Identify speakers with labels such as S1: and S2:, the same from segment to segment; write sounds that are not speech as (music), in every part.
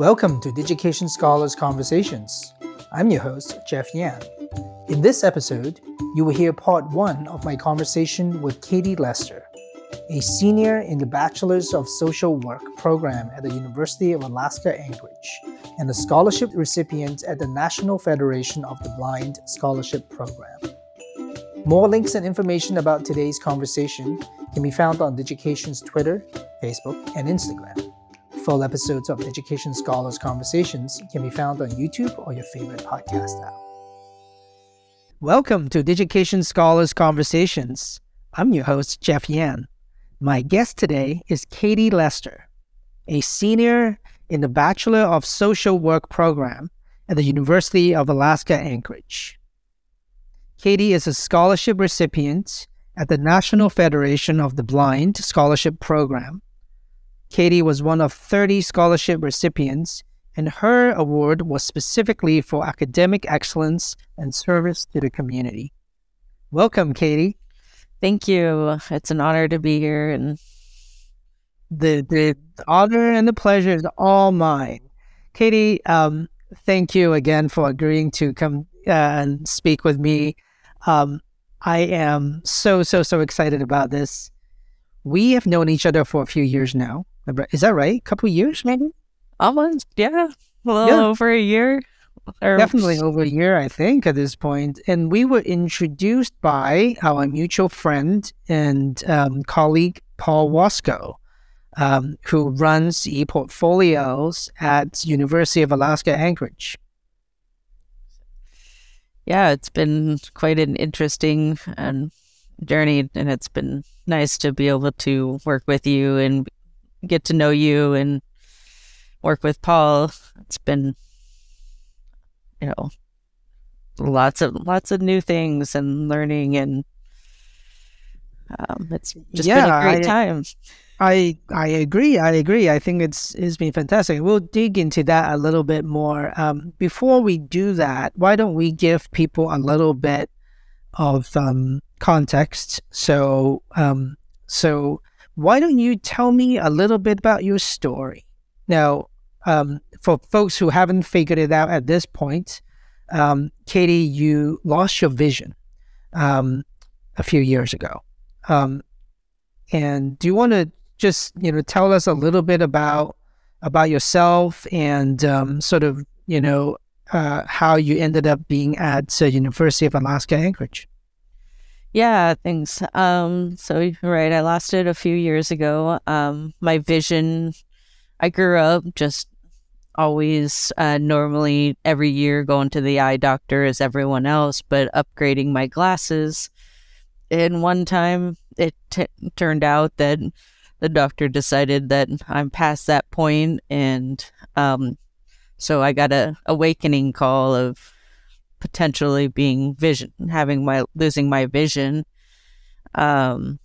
S1: Welcome to Digication Scholars Conversations. I'm your host, Jeff Yan. In this episode, you will hear part one of my conversation with Katie Lester, a senior in the Bachelor's of Social Work program at the University of Alaska Anchorage and a scholarship recipient at the National Federation of the Blind Scholarship Program. More links and information about today's conversation can be found on Digication's Twitter, Facebook, and Instagram. Full episodes of Digication Scholars Conversations can be found on YouTube or your favorite podcast app. Welcome to Digication Scholars Conversations. I'm your host, Jeff Yan. My guest today is Katie Lester, a senior in the Bachelor of Social Work program at the University of Alaska Anchorage. Katie is a scholarship recipient at the National Federation of the Blind Scholarship Program Katie was one of 30 scholarship recipients, and her award was specifically for academic excellence and service to the community. Welcome, Katie.
S2: Thank you. It's an honor to be here and
S1: the the honor and the pleasure is all mine. Katie, um, thank you again for agreeing to come uh, and speak with me. Um, I am so so so excited about this. We have known each other for a few years now. Is that right? A couple years, maybe?
S2: Almost, yeah. A little yeah. over a year.
S1: Or... Definitely over a year, I think, at this point. And we were introduced by our mutual friend and um, colleague, Paul Wasco, um, who runs e-portfolios at University of Alaska Anchorage.
S2: Yeah, it's been quite an interesting and um, journey, and it's been nice to be able to work with you and get to know you and work with Paul. It's been, you know, lots of lots of new things and learning, and um, it's just yeah, been a great I, time.
S1: I I agree. I agree. I think it's it's been fantastic. We'll dig into that a little bit more. Um, before we do that, why don't we give people a little bit of um, context? So um, so why don't you tell me a little bit about your story? Now, um, for folks who haven't figured it out at this point, um, Katie, you lost your vision um, a few years ago. Um, and do you want to just you know tell us a little bit about about yourself and um, sort of you know uh, how you ended up being at uh, University of Alaska Anchorage?
S2: Yeah, thanks. Um, so right, I lost it a few years ago. Um, my vision, I grew up just always uh, normally every year going to the eye doctor as everyone else, but upgrading my glasses. And one time it t- turned out that the doctor decided that I'm past that point, and um, so I got a awakening call of potentially being vision, having my losing my vision. Um,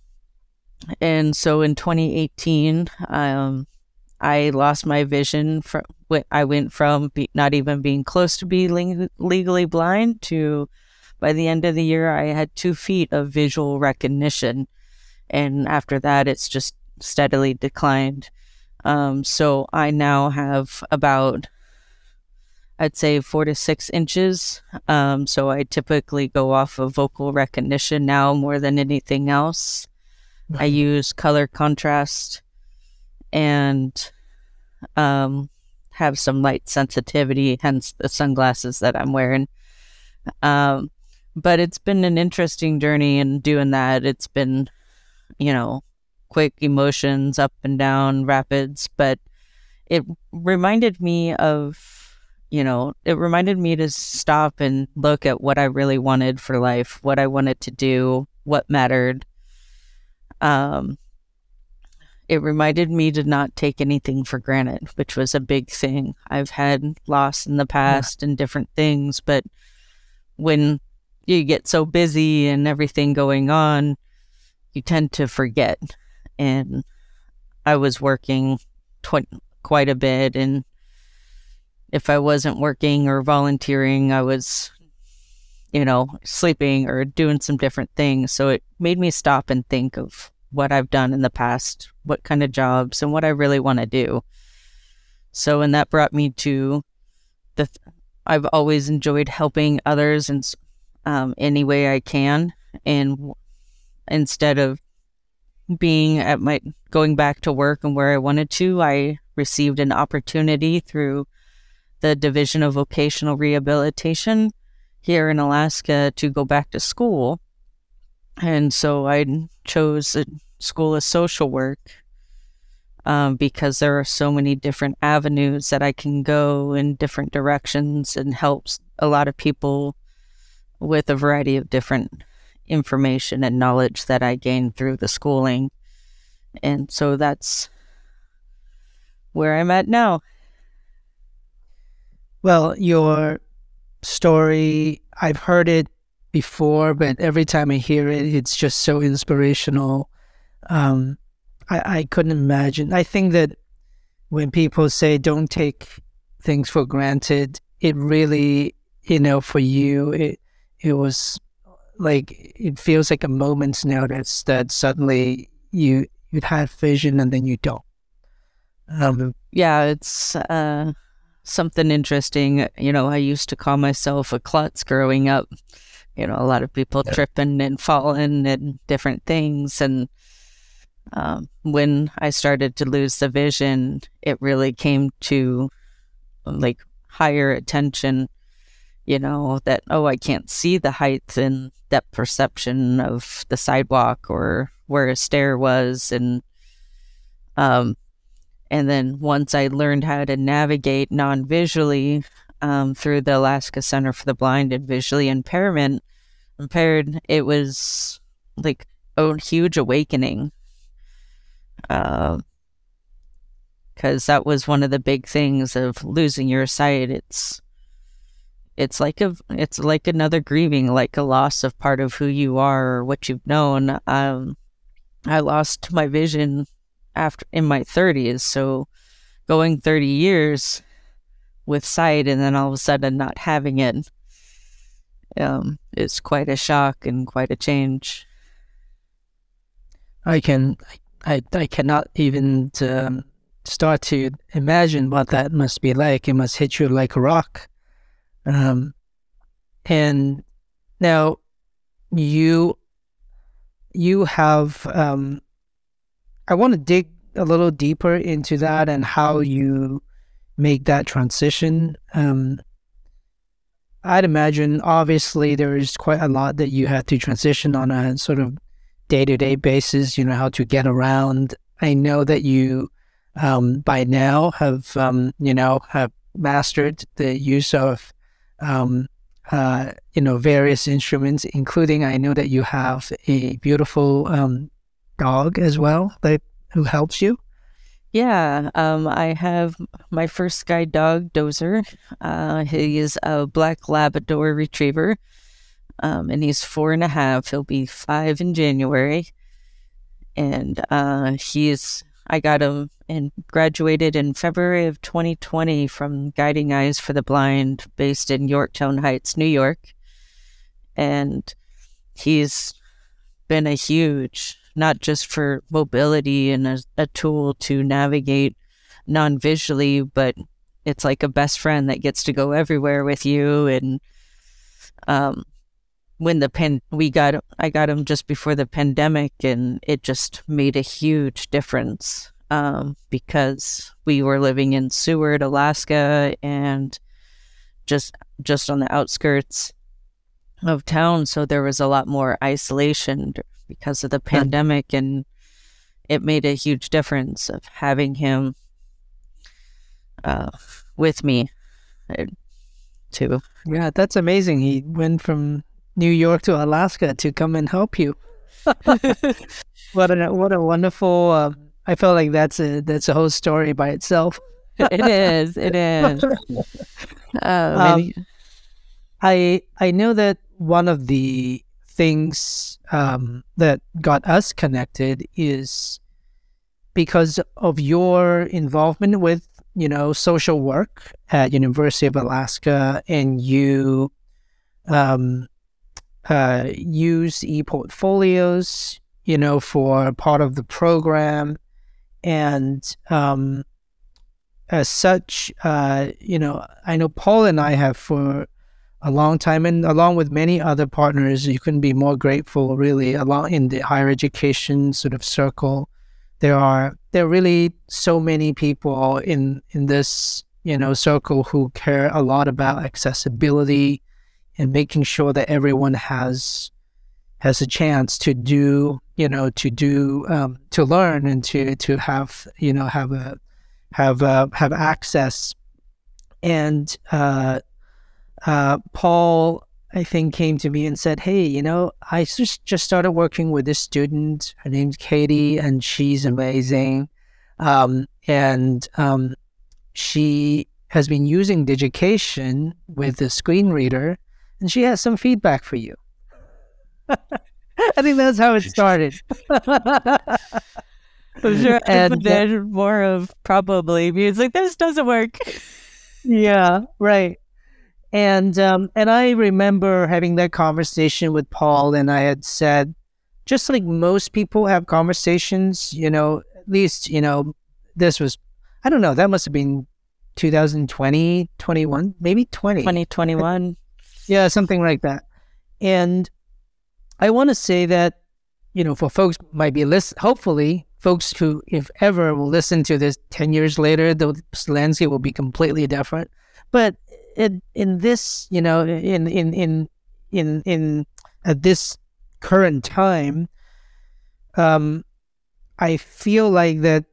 S2: and so in 2018, um, I lost my vision. From I went from be, not even being close to being legally blind to, by the end of the year, I had two feet of visual recognition, and after that, it's just steadily declined. Um, so I now have about I'd say four to six inches. Um, so I typically go off of vocal recognition now more than anything else. I use color contrast and um, have some light sensitivity, hence the sunglasses that I'm wearing. Um, but it's been an interesting journey in doing that. It's been, you know, quick emotions up and down, rapids, but it reminded me of you know, it reminded me to stop and look at what I really wanted for life, what I wanted to do, what mattered. Um, it reminded me to not take anything for granted, which was a big thing. I've had loss in the past yeah. and different things, but when you get so busy and everything going on, you tend to forget. And I was working tw- quite a bit and if I wasn't working or volunteering, I was, you know, sleeping or doing some different things. So it made me stop and think of what I've done in the past, what kind of jobs, and what I really want to do. So, and that brought me to the. I've always enjoyed helping others in um, any way I can, and instead of being at my going back to work and where I wanted to, I received an opportunity through the Division of Vocational Rehabilitation here in Alaska to go back to school. And so I chose a school of social work um, because there are so many different avenues that I can go in different directions and helps a lot of people with a variety of different information and knowledge that I gained through the schooling. And so that's where I'm at now.
S1: Well, your story, I've heard it before, but every time I hear it, it's just so inspirational. Um, I, I couldn't imagine. I think that when people say don't take things for granted, it really, you know, for you, it it was like it feels like a moment's notice that suddenly you you had vision and then you don't.
S2: Um, yeah, it's uh, something interesting. You know, I used to call myself a klutz growing up. You know, a lot of people yeah. tripping and falling and different things. And um, when I started to lose the vision, it really came to like higher attention you know, that, oh, I can't see the height and depth perception of the sidewalk or where a stair was. And, um, and then once I learned how to navigate non visually um, through the Alaska Center for the Blind and Visually Impairment, impaired, it was like a huge awakening. Because uh, that was one of the big things of losing your sight. It's it's like a it's like another grieving, like a loss of part of who you are or what you've known. Um, I lost my vision after in my 30s, so going 30 years with sight and then all of a sudden not having it um, is quite a shock and quite a change.
S1: I can I I cannot even um, start to imagine what that must be like. It must hit you like a rock. Um, and now you you have um, I want to dig a little deeper into that and how you make that transition. Um, I'd imagine obviously there is quite a lot that you had to transition on a sort of day to day basis. You know how to get around. I know that you um, by now have um, you know have mastered the use of um, uh, you know, various instruments, including I know that you have a beautiful um, dog as well that who helps you.
S2: Yeah, um, I have my first guide dog, Dozer. Uh, he is a black Labrador Retriever, um, and he's four and a half. He'll be five in January, and uh, he's I got him and graduated in February of 2020 from Guiding Eyes for the Blind, based in Yorktown Heights, New York. And he's been a huge, not just for mobility and a, a tool to navigate non visually, but it's like a best friend that gets to go everywhere with you. And um, when the pen we got I got him just before the pandemic and it just made a huge difference um, because we were living in Seward, Alaska and just just on the outskirts of town so there was a lot more isolation because of the pandemic and it made a huge difference of having him uh, with me uh, too.
S1: Yeah, that's amazing. He went from New York to Alaska to come and help you. (laughs) what a what a wonderful. Uh, I felt like that's a that's a whole story by itself. (laughs)
S2: it is. It is. (laughs)
S1: Uh, um, I I know that one of the things um, that got us connected is because of your involvement with you know social work at University of Alaska, and you um, uh, use e-portfolios, you know, for part of the program. And um, as such, uh, you know, I know Paul and I have for a long time, and along with many other partners, you couldn't be more grateful, really, along in the higher education sort of circle. There are there are really so many people in in this you know circle who care a lot about accessibility and making sure that everyone has has a chance to do you know to do um, to learn and to to have you know have a have uh, have access and uh, uh, Paul I think came to me and said hey you know I just just started working with this student her name's Katie and she's amazing um, and um, she has been using Digication with the screen reader and she has some feedback for you (laughs) I think that's how it started. (laughs)
S2: I'm sure, and then more of probably like this doesn't work. (laughs)
S1: yeah, right. And um, and I remember having that conversation with Paul, and I had said, just like most people have conversations, you know, at least you know, this was, I don't know, that must have been 2020, 21, maybe 20.
S2: 2021. (laughs)
S1: yeah, something like that. And I want to say that, you know, for folks might be list, hopefully folks who, if ever, will listen to this 10 years later, the landscape will be completely different. But in, in this, you know, in, in, in, in, in, at this current time, um, I feel like that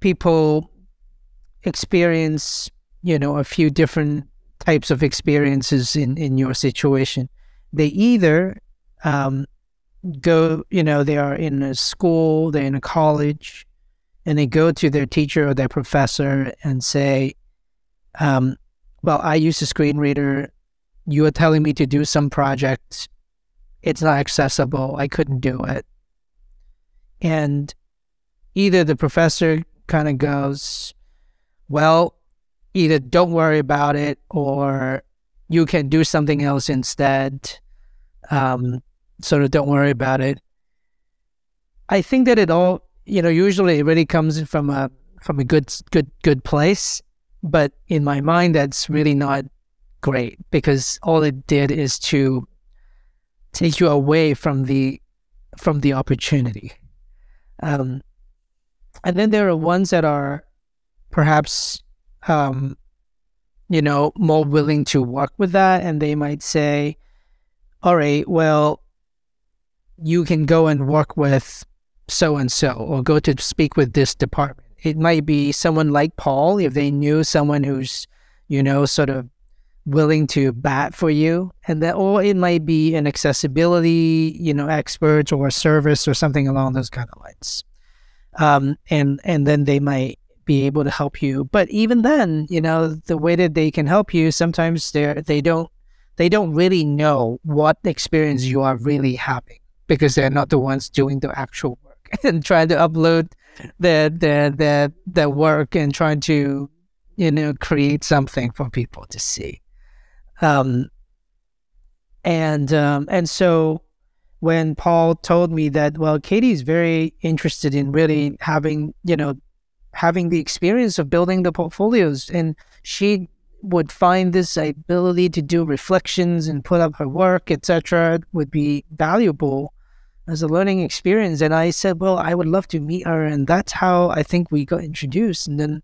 S1: people experience, you know, a few different types of experiences in, in your situation. They either um, go, you know, they are in a school, they're in a college, and they go to their teacher or their professor and say, um, well, I use a screen reader. You are telling me to do some project. It's not accessible. I couldn't do it. And either the professor kind of goes, well, either don't worry about it or you can do something else instead. Um, sort of don't worry about it. I think that it all, you know, usually it really comes from a from a good good good place, but in my mind that's really not great because all it did is to take you away from the from the opportunity. Um, and then there are ones that are perhaps um, you know more willing to work with that and they might say all right well you can go and work with so and so or go to speak with this department. It might be someone like Paul if they knew someone who's, you know, sort of willing to bat for you and that or it might be an accessibility, you know, expert or a service or something along those kind of lines. Um, and and then they might be able to help you. But even then, you know, the way that they can help you, sometimes they they don't they don't really know what experience you are really having because they're not the ones doing the actual work (laughs) and trying to upload their their their their work and trying to you know create something for people to see. Um and um and so when paul told me that well katie is very interested in really having you know having the experience of building the portfolios and she would find this ability to do reflections and put up her work etc would be valuable as a learning experience. And I said, well, I would love to meet her. And that's how I think we got introduced. And then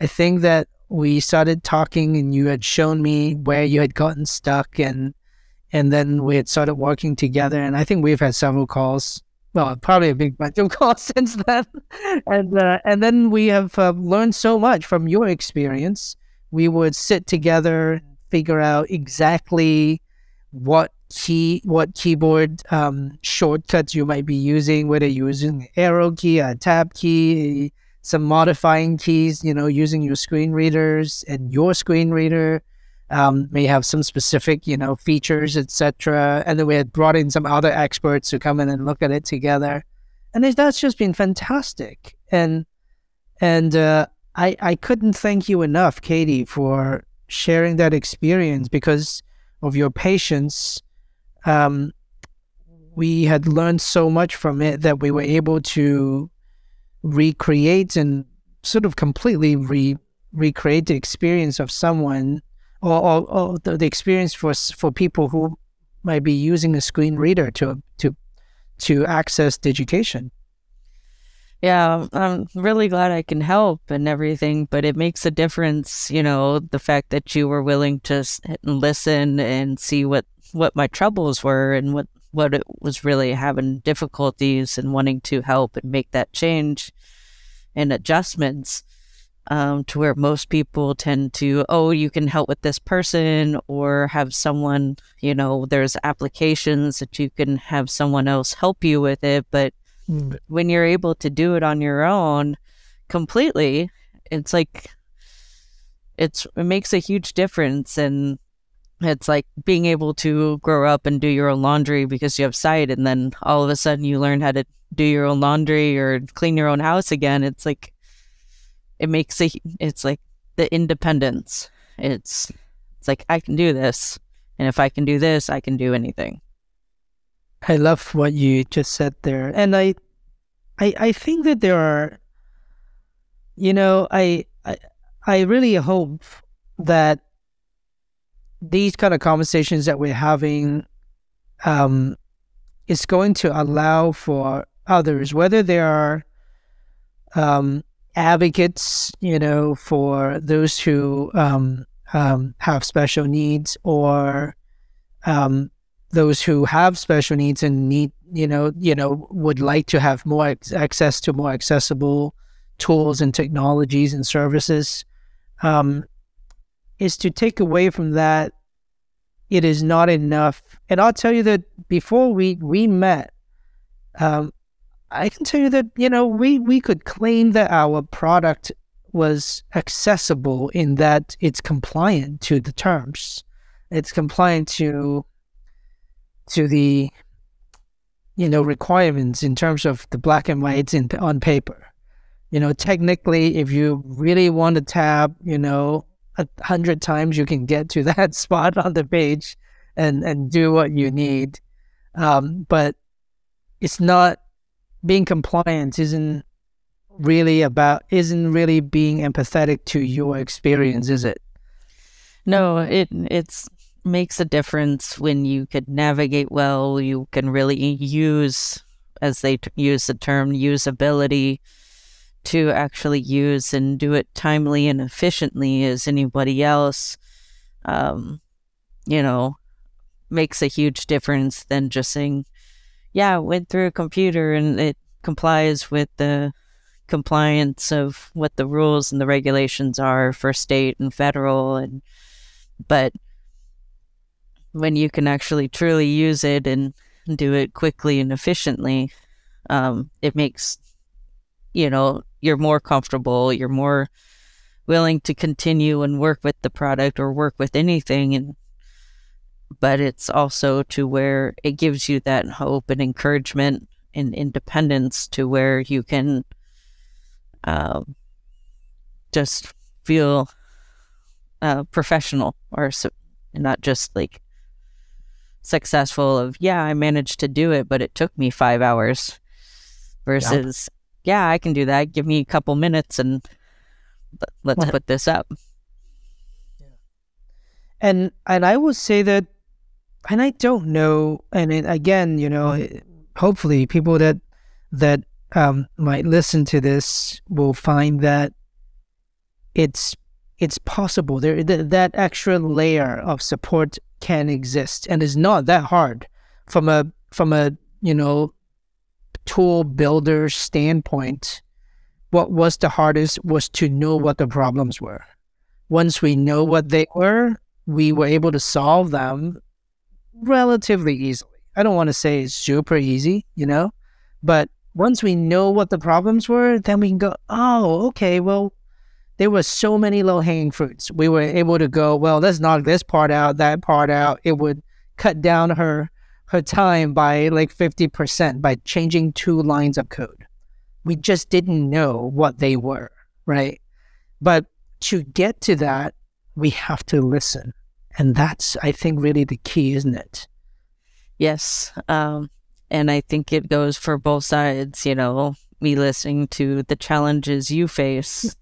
S1: I think that we started talking and you had shown me where you had gotten stuck and and then we had started working together and I think we've had several calls well probably a big bunch of (laughs) calls since then and uh, and then we have uh, learned so much from your experience we would sit together figure out exactly what key what keyboard um, shortcuts you might be using, whether you're using arrow key, a tab key, some modifying keys, you know, using your screen readers and your screen reader um, may have some specific, you know, features, etc. And then we had brought in some other experts to come in and look at it together, and that's just been fantastic. And and uh, I I couldn't thank you enough, Katie, for sharing that experience because of your patience um, we had learned so much from it that we were able to recreate and sort of completely re recreate the experience of someone or, or, or the, the, experience for for people who might be using a screen reader to to to access education.
S2: Yeah, I'm really glad I can help and everything, but it makes a difference, you know, the fact that you were willing to listen and see what what my troubles were and what what it was really having difficulties and wanting to help and make that change and adjustments um, to where most people tend to, oh, you can help with this person or have someone, you know, there's applications that you can have someone else help you with it. But mm. when you're able to do it on your own completely, it's like, it's, it makes a huge difference. And it's like being able to grow up and do your own laundry because you have sight. And then all of a sudden you learn how to do your own laundry or clean your own house again. It's like, it makes a it's like the independence it's it's like i can do this and if i can do this i can do anything
S1: i love what you just said there and i i i think that there are you know i i, I really hope that these kind of conversations that we're having um is going to allow for others whether they are um advocates, you know, for those who um, um, have special needs or um, those who have special needs and need, you know, you know, would like to have more access to more accessible tools and technologies and services, um, is to take away from that. It is not enough, and I'll tell you that before we we met, um, I can tell you that, you know, we, we could claim that our product was accessible in that it's compliant to the terms. It's compliant to to the you know requirements in terms of the black and whites in on paper. You know, technically, if you really want to tab, you know, a hundred times, you can get to (laughs) that spot on the page and and do what you need. Um, but it's not being compliant isn't really about isn't really being empathetic to your experience, is it?
S2: No, it it's makes a difference when you could navigate well. You can really use, as they t- use the term, usability to actually use and do it timely and efficiently as anybody else. Um, you know, makes a huge difference than just saying, yeah, it went through a computer and it complies with the compliance of what the rules and the regulations are for state and federal and but when you can actually truly use it and do it quickly and efficiently um, it makes you know you're more comfortable you're more willing to continue and work with the product or work with anything and but it's also to where it gives you that hope and encouragement and independence to where you can um, just feel uh, professional or su- not just like successful of yeah i managed to do it but it took me five hours versus yeah, i can do that give me a couple minutes and let's put this up
S1: and and i would say that and I don't know. And it, again, you know, hopefully people that that um, might listen to this will find that it's it's possible. There th- that extra layer of support can exist, and is not that hard from a from a you know tool builder standpoint. What was the hardest was to know what the problems were. Once we know what they were, we were able to solve them relatively easily. I don't want to say it's super easy, you know, but once we know what the problems were, then we can go, oh, okay, well, there were so many low hanging fruits. We were able to go, well, let's knock this part out, that part out. It would cut down her her time by like 50% by changing two lines of code. We just didn't know what they were, right? But to get to that, we have to listen. And that's, I think, really the key, isn't it?
S2: Yes. Um, and I think it goes for both sides, you know, me listening to the challenges you face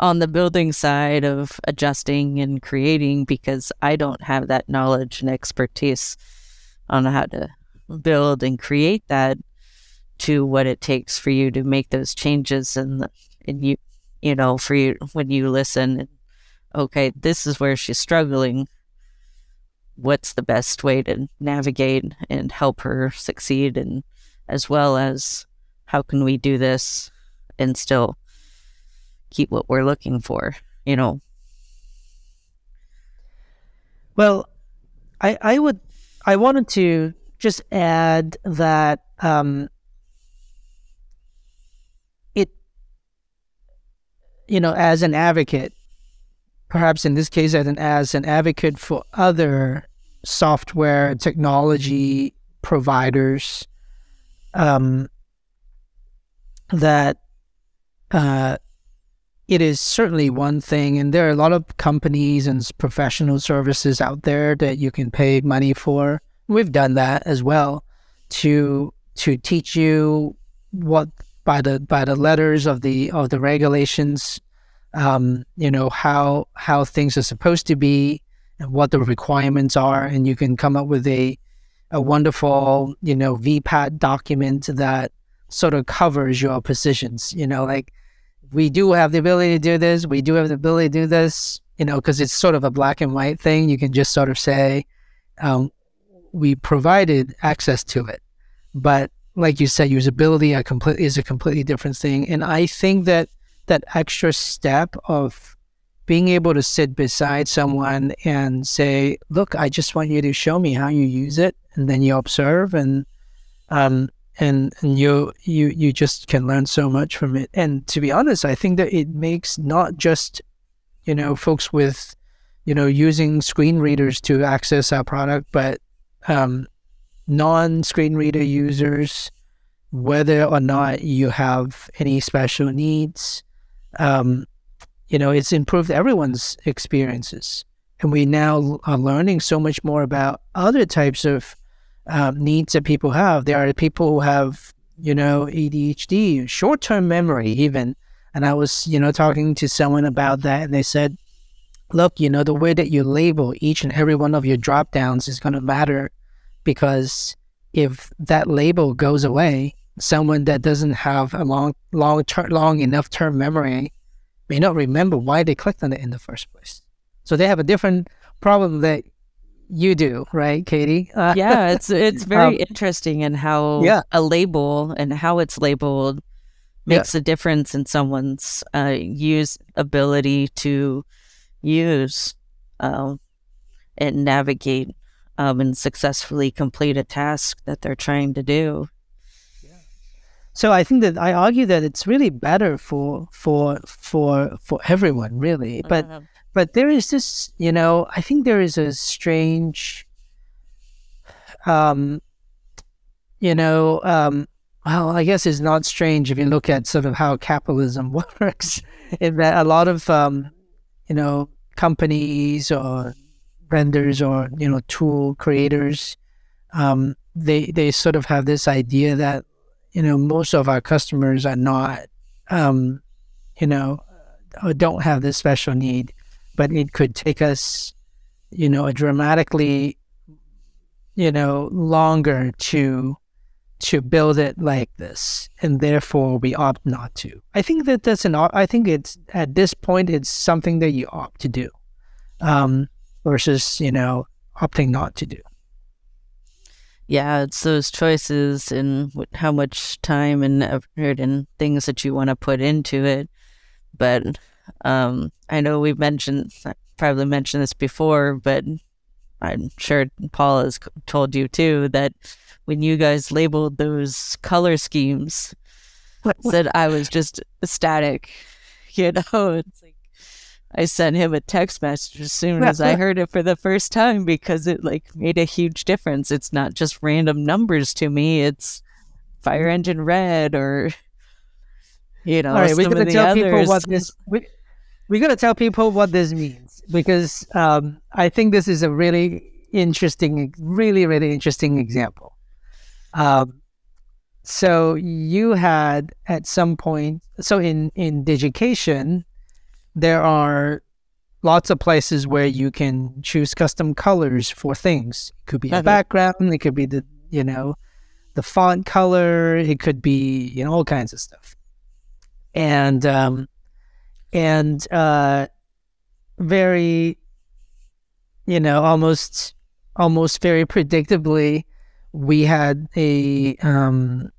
S2: on the building side of adjusting and creating because I don't have that knowledge and expertise on how to build and create that to what it takes for you to make those changes and and you you know for you when you listen okay this is where she's struggling. What's the best way to navigate and help her succeed? And as well as how can we do this and still keep what we're looking for you know?
S1: Well i i would i wanted to just add that um it you know as an advocate perhaps in this case as an as an advocate for other software technology providers um, that uh, it is certainly one thing, and there are a lot of companies and professional services out there that you can pay money for. We've done that as well to to teach you what by the by the letters of the of the regulations, um, you know how how things are supposed to be and what the requirements are, and you can come up with a a wonderful, you know, VPAT document that sort of covers your positions. You know, like we do have the ability to do this, we do have the ability to do this, you know, because it's sort of a black and white thing. You can just sort of say, um, we provided access to it. But like you said, usability is a completely different thing. And I think that that extra step of being able to sit beside someone and say, "Look, I just want you to show me how you use it," and then you observe, and um, and and you you you just can learn so much from it. And to be honest, I think that it makes not just you know folks with you know using screen readers to access our product, but um, non-screen reader users, whether or not you have any special needs. Um, you know, it's improved everyone's experiences. And we now are learning so much more about other types of um, needs that people have. There are people who have, you know, ADHD, short term memory, even. And I was, you know, talking to someone about that, and they said, look, you know, the way that you label each and every one of your drop downs is going to matter because if that label goes away, someone that doesn't have a long, long, ter- long enough term memory may not remember why they clicked on it in the first place. So they have a different problem that you do, right, Katie?
S2: Uh, yeah, it's (laughs) it's very um, interesting in how yeah. a label and how it's labeled makes yeah. a difference in someone's uh, use ability to use um, and navigate um, and successfully complete a task that they're trying to do.
S1: So I think that I argue that it's really better for for for for everyone, really. But uh-huh. But there is this, you know, I think there is a strange, um, you know, um, well, I guess it's not strange if you look at sort of how capitalism (laughs) works. in that a lot of um, you know, companies or vendors or you know, tool creators, um, they they sort of have this idea that you know, most of our customers are not, um, you know, don't have this special need, but it could take us, you know, a dramatically, you know, longer to to build it like this, and therefore we opt not to. I think that that's an. I think it's at this point it's something that you opt to do, um, versus you know opting not to do
S2: yeah, it's those choices and how much time and effort and things that you want to put into it. But um, I know we've mentioned, probably mentioned this before, but I'm sure Paul has told you too that when you guys labeled those color schemes, what, what? said I was just ecstatic. (laughs) You know, it's like I sent him a text message as soon as I heard it for the first time because it like made a huge difference. It's not just random numbers to me. It's fire engine red or you know.
S1: All right, we're gonna tell others. people what this. We, we're gonna tell people what this means because um, I think this is a really interesting, really, really interesting example. Um, so you had at some point, so in in Digication there are lots of places where you can choose custom colors for things. It could be a background, it could be the you know the font color, it could be you know all kinds of stuff, and um, and uh, very you know almost almost very predictably we had a um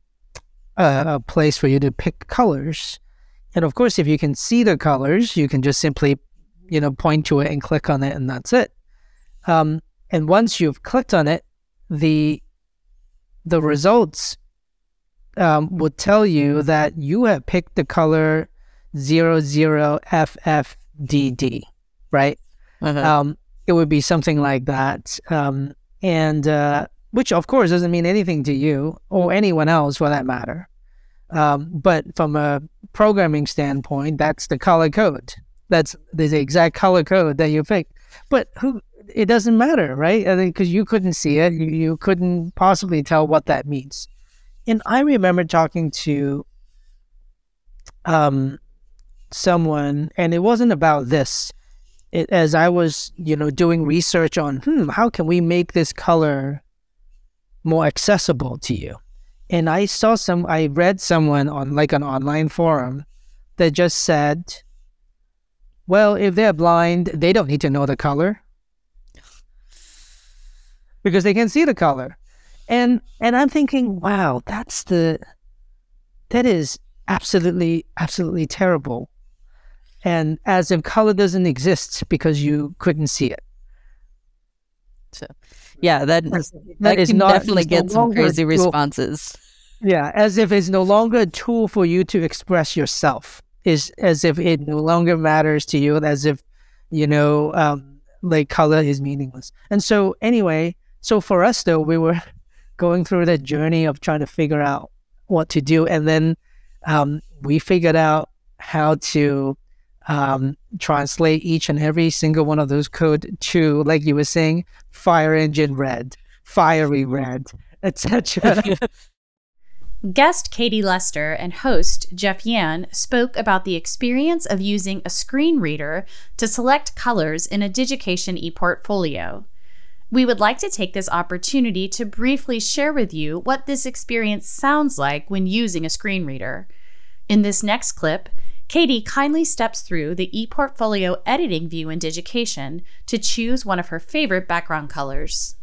S1: a, a place for you to pick colors. And of course if you can see the colors you can just simply you know point to it and click on it and that's it. Um and once you've clicked on it the the results um, would tell you that you have picked the color 00FFDD, right? Uh-huh. Um, it would be something like that. Um, and uh, which, of course, doesn't mean anything to you or anyone else for that matter. Um, but from a programming standpoint, that's the color code. That's the exact color code that you pick. But who? It doesn't matter, right? I think because you couldn't see it, you, you couldn't possibly tell what that means. And I remember talking to um, someone, and it wasn't about this. It, as I was, you know, doing research on, hmm, how can we make this color more accessible to you? And I saw some, I read someone on like an online forum that just said, well, if they're blind, they don't need to know the color because they can see the color. And and I'm thinking, wow, that's the that is absolutely absolutely terrible and as if color doesn't exist because you couldn't see it.
S2: So, yeah, that that, is not, definitely get no some crazy responses.
S1: Yeah, as if it's no longer a tool for you to express yourself. Is as if it no longer matters to you. As if you know, um, like color is meaningless. And so, anyway, so for us though, we were (laughs) going through that journey of trying to figure out what to do, and then um, we figured out how to um, translate each and every single one of those code to, like you were saying, fire engine red, fiery red, (laughs) etc. (laughs)
S3: Guest Katie Lester and host Jeff Yan spoke about the experience of using a screen reader to select colors in a Digication ePortfolio. We would like to take this opportunity to briefly share with you what this experience sounds like when using a screen reader. In this next clip, Katie kindly steps through the ePortfolio editing view in Digication to choose one of her favorite background colors.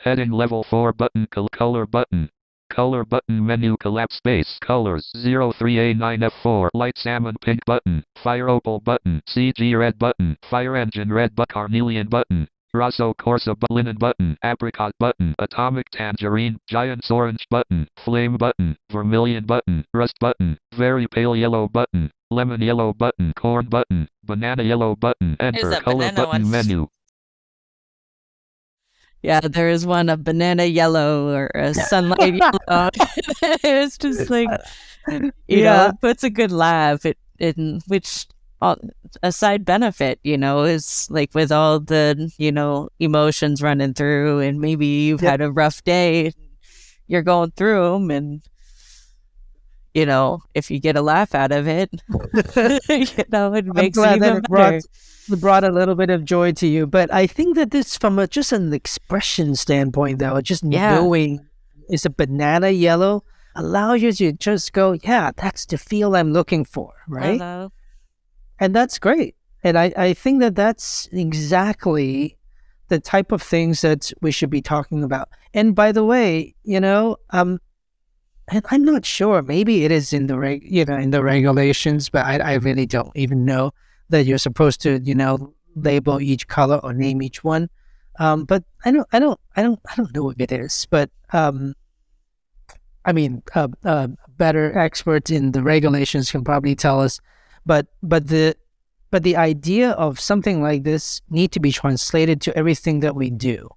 S4: Heading level 4 button color button. Color button menu collapse space colors 03A9F4 light salmon pink button fire opal button CG red button fire engine red but carnelian button Rosso Corsa bu- linen button, apricot button, atomic tangerine, giant's orange button, flame button, vermilion button, rust button, very pale yellow button, lemon yellow button, corn button, banana yellow button, enter color button one. menu.
S2: Yeah, there is one a banana yellow or a sunlight yellow. (laughs) (laughs) it's just like, (laughs) you yeah, know, puts a good laugh. It in which a side benefit, you know, is like with all the, you know, emotions running through, and maybe you've yep. had a rough day, you're going through them, and, you know, if you get a laugh out of it, (laughs) you know, it makes I'm glad it that it
S1: brought, it brought a little bit of joy to you. But I think that this, from a, just an expression standpoint, though, just yeah. knowing it's a banana yellow allows you to just go, yeah, that's the feel I'm looking for, right? Hello and that's great. And I, I think that that's exactly the type of things that we should be talking about. And by the way, you know, um, and I'm not sure. Maybe it is in the reg, you know, in the regulations, but I, I really don't even know that you're supposed to, you know, label each color or name each one. Um, but I don't, I don't, I don't, I don't know if it is. But um, I mean, uh, uh, better experts in the regulations can probably tell us but but the but the idea of something like this need to be translated to everything that we do,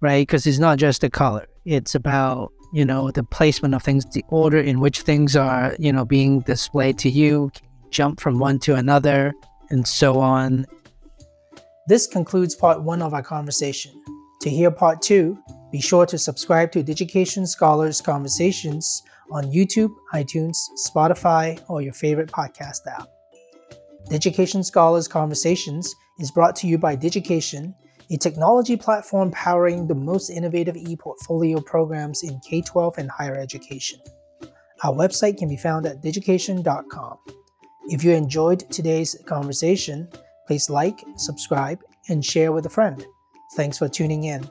S1: right? Because it's not just the color; it's about you know the placement of things, the order in which things are you know being displayed to you, jump from one to another, and so on. This concludes part one of our conversation. To hear part two, be sure to subscribe to Digication Scholars Conversations on YouTube, iTunes, Spotify, or your favorite podcast app. Digication Scholars Conversations is brought to you by Digication, a technology platform powering the most innovative e-portfolio programs in K-12 and higher education. Our website can be found at digication.com. If you enjoyed today's conversation, please like, subscribe, and share with a friend. Thanks for tuning in.